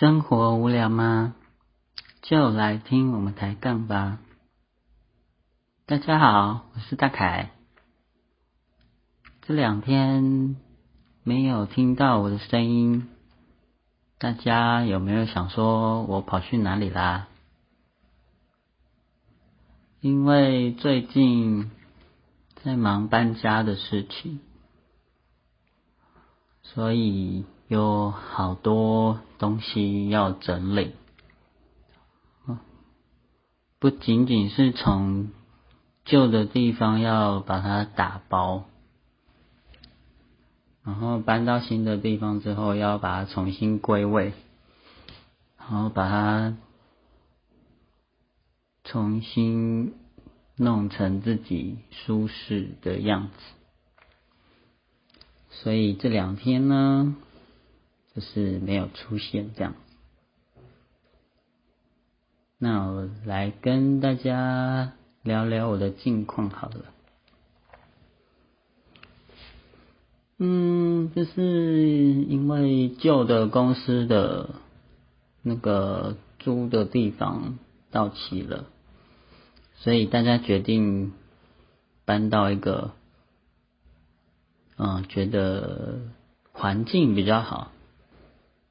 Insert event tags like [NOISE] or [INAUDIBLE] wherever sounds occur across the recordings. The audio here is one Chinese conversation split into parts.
生活无聊吗？就来听我们抬杠吧。大家好，我是大凯。这两天没有听到我的声音，大家有没有想说我跑去哪里啦？因为最近在忙搬家的事情，所以。有好多东西要整理，不仅仅是从旧的地方要把它打包，然后搬到新的地方之后要把它重新归位，然后把它重新弄成自己舒适的样子，所以这两天呢。就是没有出现这样，那我来跟大家聊聊我的近况好了。嗯，就是因为旧的公司的那个租的地方到期了，所以大家决定搬到一个，嗯，觉得环境比较好。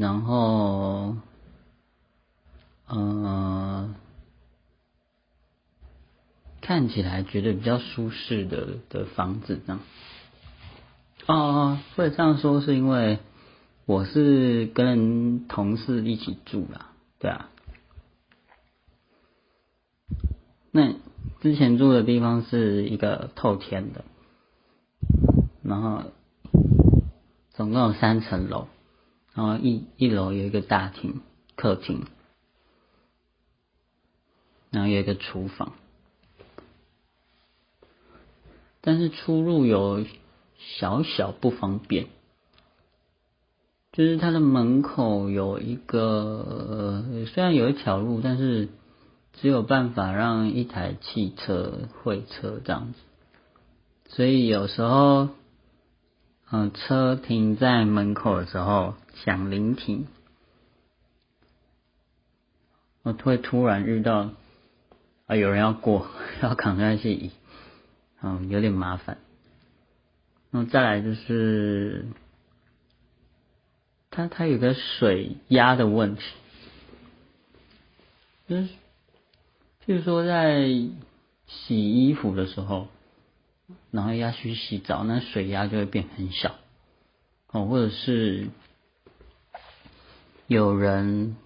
然后，嗯，看起来觉得比较舒适的的房子这样。哦，会这样说是因为我是跟同事一起住啦，对啊。那之前住的地方是一个透天的，然后总共有三层楼。然后一一楼有一个大厅、客厅，然后有一个厨房，但是出入有小小不方便，就是它的门口有一个，虽然有一条路，但是只有办法让一台汽车会车这样子，所以有时候，嗯，车停在门口的时候。想临停，我会突然遇到啊，有人要过，[LAUGHS] 要扛下去，嗯，有点麻烦。然后再来就是，它它有个水压的问题，就是，譬如说在洗衣服的时候，然后要去洗澡，那水压就会变很小，哦，或者是。有人，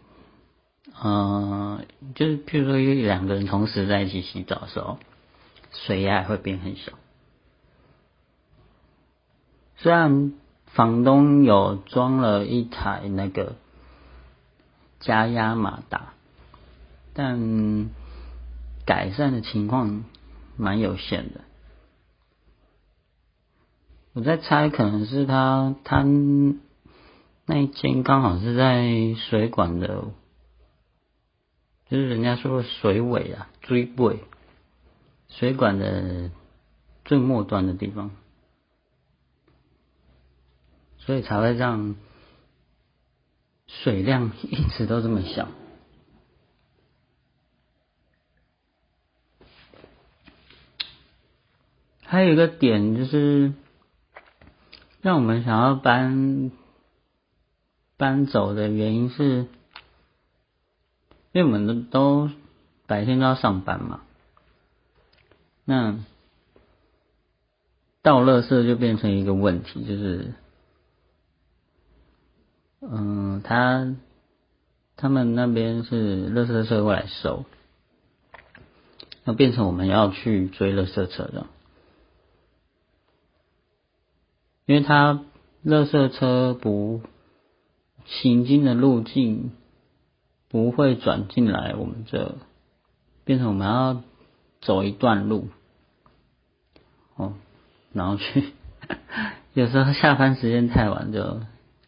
嗯，就是譬如说有两个人同时在一起洗澡的时候，水压会变很小。虽然房东有装了一台那个加压马达，但改善的情况蛮有限的。我在猜，可能是他他。那一间刚好是在水管的，就是人家说的水尾啊，追尾，水管的最末端的地方，所以才会让水量一直都这么小。还有一个点就是，让我们想要搬。搬走的原因是，因为我们都都白天都要上班嘛，那倒垃圾就变成一个问题，就是，嗯，他他们那边是垃圾车过来收，那变成我们要去追垃圾车的，因为他垃圾车不。行经的路径不会转进来，我们这变成我们要走一段路，哦，然后去，[LAUGHS] 有时候下班时间太晚，就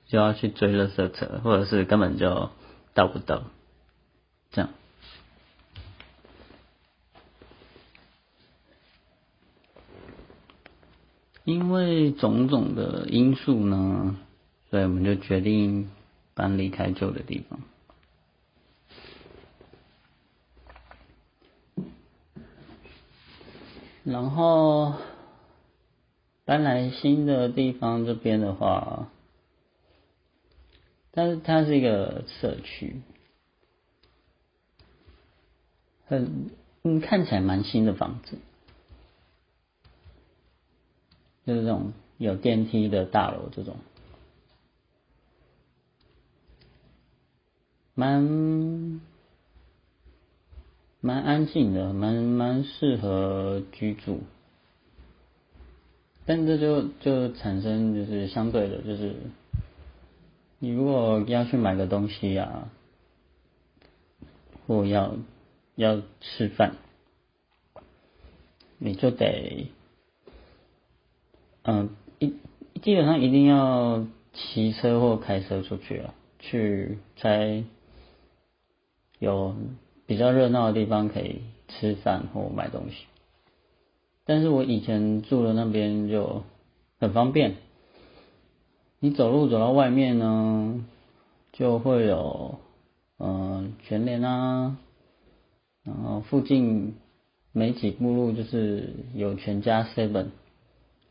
就要去追垃圾车，或者是根本就到不到，这样，因为种种的因素呢所以我们就决定搬离开旧的地方。然后搬来新的地方这边的话但是它是一个社区。很嗯看起来蛮新的房子。就是这种有电梯的大楼这种，蛮。蛮安静的，蛮蛮适合居住，但这就就产生就是相对的，就是你如果要去买个东西啊，或要要吃饭，你就得，嗯，一基本上一定要骑车或开车出去了，去才有。比较热闹的地方可以吃饭或买东西，但是我以前住的那边就很方便，你走路走到外面呢，就会有嗯全联啊，然后附近没几步路就是有全家 seven，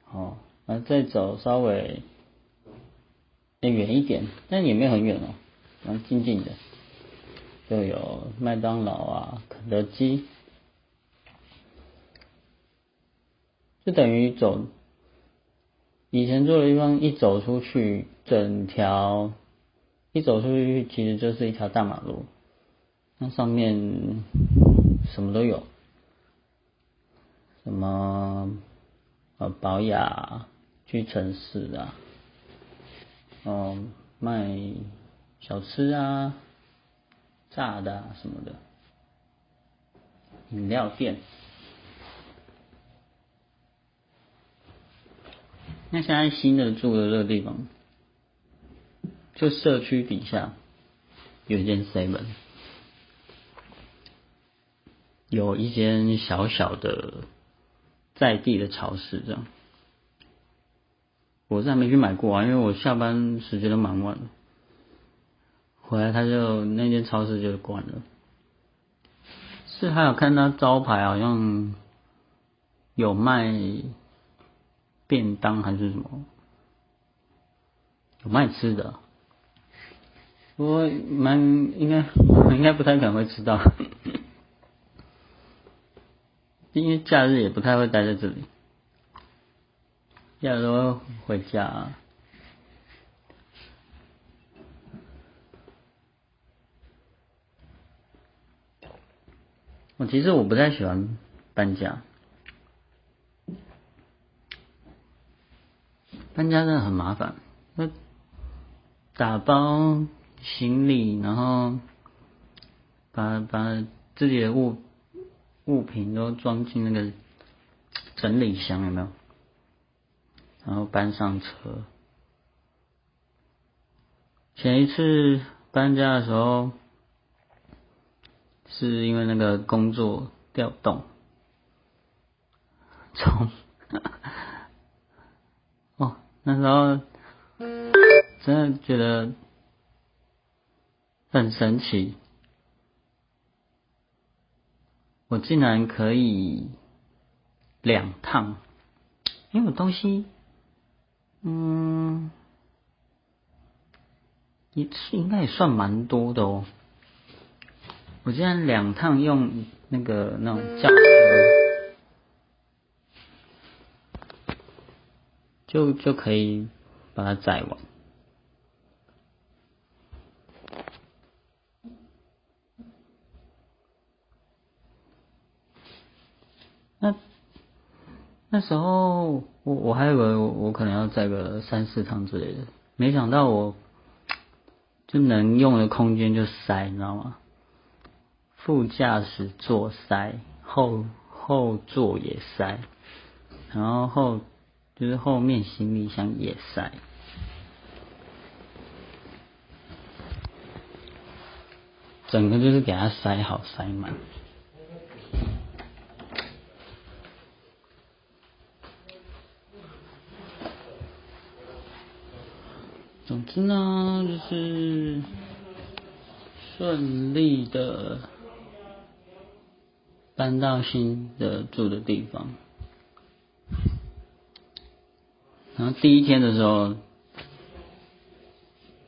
哦，然后再走稍微远一点，但也没有很远哦，蛮近近的。就有麦当劳啊、肯德基，就等于走以前住的地方，一走出去，整条一走出去，其实就是一条大马路，那上面什么都有，什么呃保雅、去城市啊，嗯卖小吃啊。炸的啊什么的，饮料店。那现在新的住的这个地方，就社区底下有一间 seven，有一间小小的在地的超市，这样。我是还没去买过啊，因为我下班时间都蛮晚的。回来他就那间超市就关了，是还有看到招牌好像有卖便当还是什么，有卖吃的，不过蛮应该 [LAUGHS] 应该不太可能会吃到，[LAUGHS] 因为假日也不太会待在这里，假日都回家。我其实我不太喜欢搬家，搬家真的很麻烦。那打包行李，然后把把自己的物物品都装进那个整理箱，有没有？然后搬上车。前一次搬家的时候。是因为那个工作调动，从哦那时候真的觉得很神奇，我竟然可以两趟，因为我东西嗯一次应该也算蛮多的哦。我竟然两趟用那个那种架子，就就可以把它载完。那那时候我我还以为我可能要载个三四趟之类的，没想到我就能用的空间就塞，你知道吗？副驾驶座塞，后后座也塞，然后后就是后面行李箱也塞。整个就是给它塞好塞满。总之呢，就是顺利的。搬到新的住的地方，然后第一天的时候，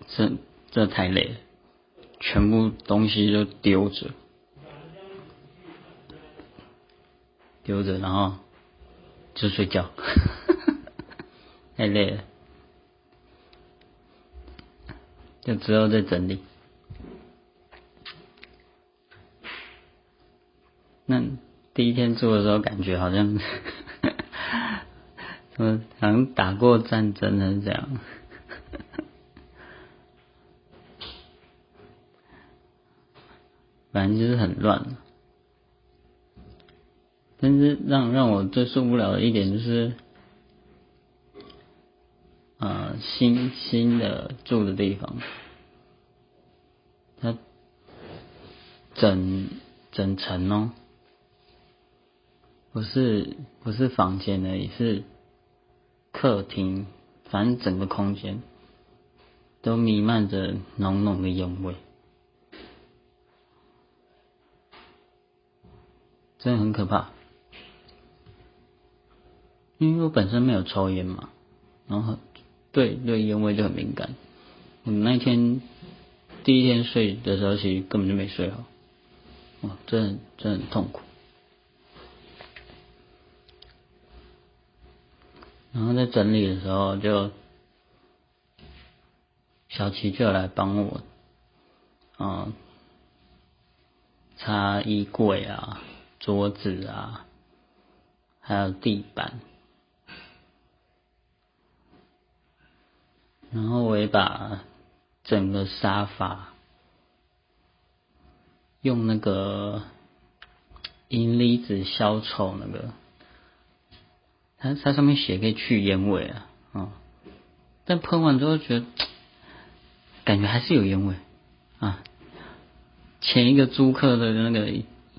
这这太累了，全部东西就丢着，丢着，然后就睡觉，[LAUGHS] 太累了，就之后再整理。那第一天做的时候，感觉好像。嗯，好像打过战争的这样，反正就是很乱。但是让让我最受不了的一点就是，呃，新新的住的地方，它整整层哦，不是不是房间的，也是。客厅，反正整个空间都弥漫着浓浓的烟味，真的很可怕。因为我本身没有抽烟嘛，然后对对烟味就很敏感。我那天第一天睡的时候，其实根本就没睡好，哇，真的真的很痛苦。然后在整理的时候，就小琪就来帮我，嗯，擦衣柜啊、桌子啊，还有地板。然后我也把整个沙发用那个银离子消臭那个。它它上面写可以去烟味啊，啊，但喷完之后觉得感觉还是有烟味啊。前一个租客的那个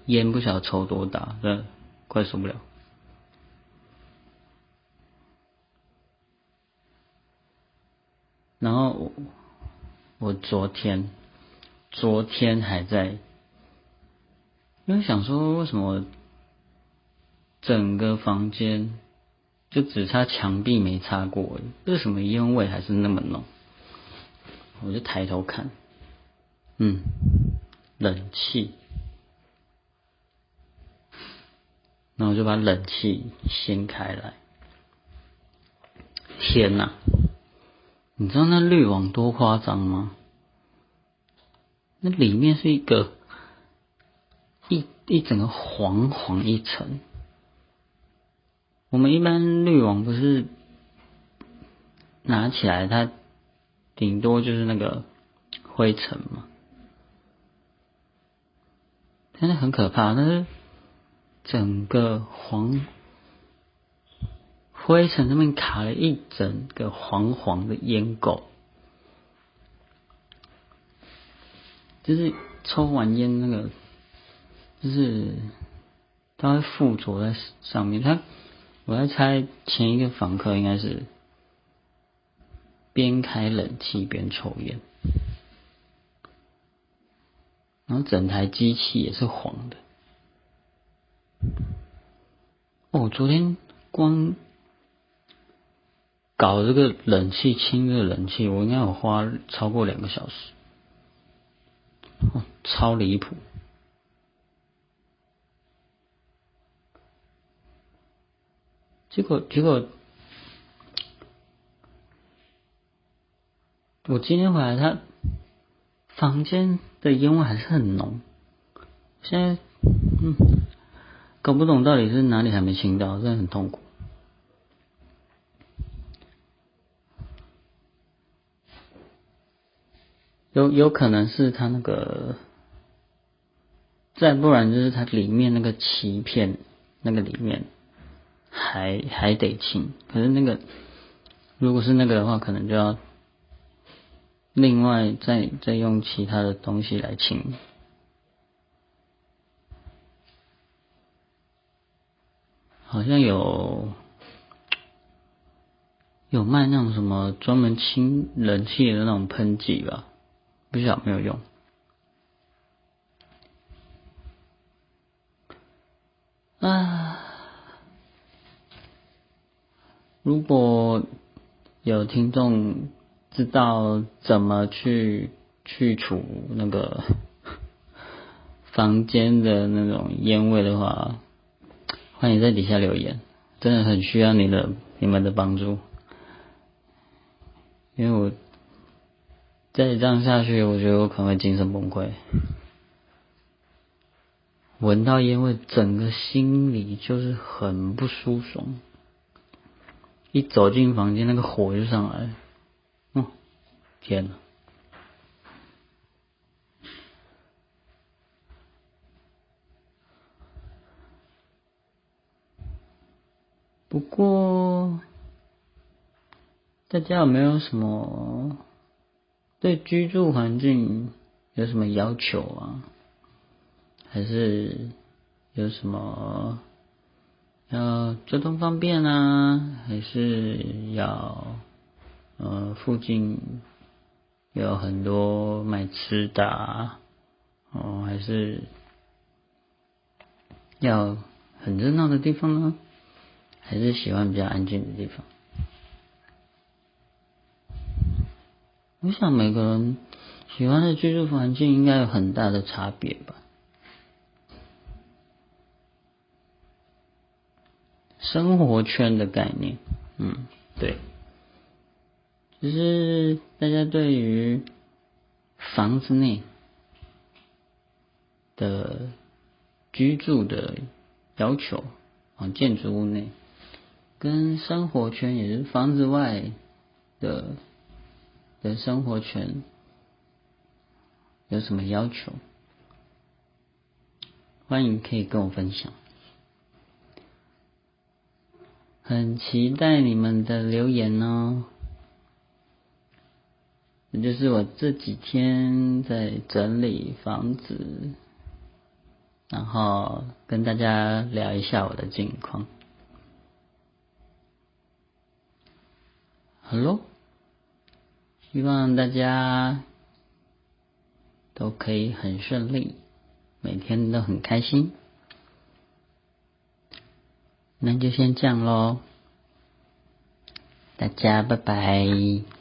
烟不晓得抽多大，这快受不了。然后我我昨天昨天还在，因为想说为什么整个房间。就只擦墙壁没擦过，为什么烟味还是那么浓？我就抬头看，嗯，冷气，那我就把冷气掀开来。天哪，你知道那滤网多夸张吗？那里面是一个一一整个黄黄一层。我们一般滤网不是拿起来，它顶多就是那个灰尘嘛，真的很可怕。那是整个黄灰尘上面卡了一整个黄黄的烟垢，就是抽完烟那个，就是它会附着在上面，它。我在猜，前一个访客应该是边开冷气边抽烟，然后整台机器也是黄的。哦，昨天光搞这个冷气清热冷气，我应该有花超过两个小时，超离谱。结果，结果，我今天回来，他房间的烟味还是很浓。现在，嗯，搞不懂到底是哪里还没清到，真的很痛苦。有有可能是他那个，再不然就是它里面那个鳍片那个里面。还还得清，可是那个如果是那个的话，可能就要另外再再用其他的东西来清。好像有有卖那种什么专门清冷气的那种喷剂吧，不晓得没有用。啊。如果有听众知道怎么去去除那个 [LAUGHS] 房间的那种烟味的话，欢迎在底下留言，真的很需要你的你们的帮助，因为我再这样下去，我觉得我可能会精神崩溃。闻到烟味，整个心里就是很不舒爽。一走进房间，那个火就上来，嗯，天呐。不过，大家有没有什么对居住环境有什么要求啊？还是有什么要交通方便啊？还是要呃附近有很多卖吃的哦？还是要很热闹的地方呢？还是喜欢比较安静的地方？我想每个人喜欢的居住环境应该有很大的差别吧。生活圈的概念，嗯，对，就是大家对于房子内的居住的要求啊，建筑物内跟生活圈，也就是房子外的的生活圈有什么要求？欢迎可以跟我分享。很期待你们的留言哦！这就是我这几天在整理房子，然后跟大家聊一下我的近况。Hello，希望大家都可以很顺利，每天都很开心。那就先这样喽，大家拜拜。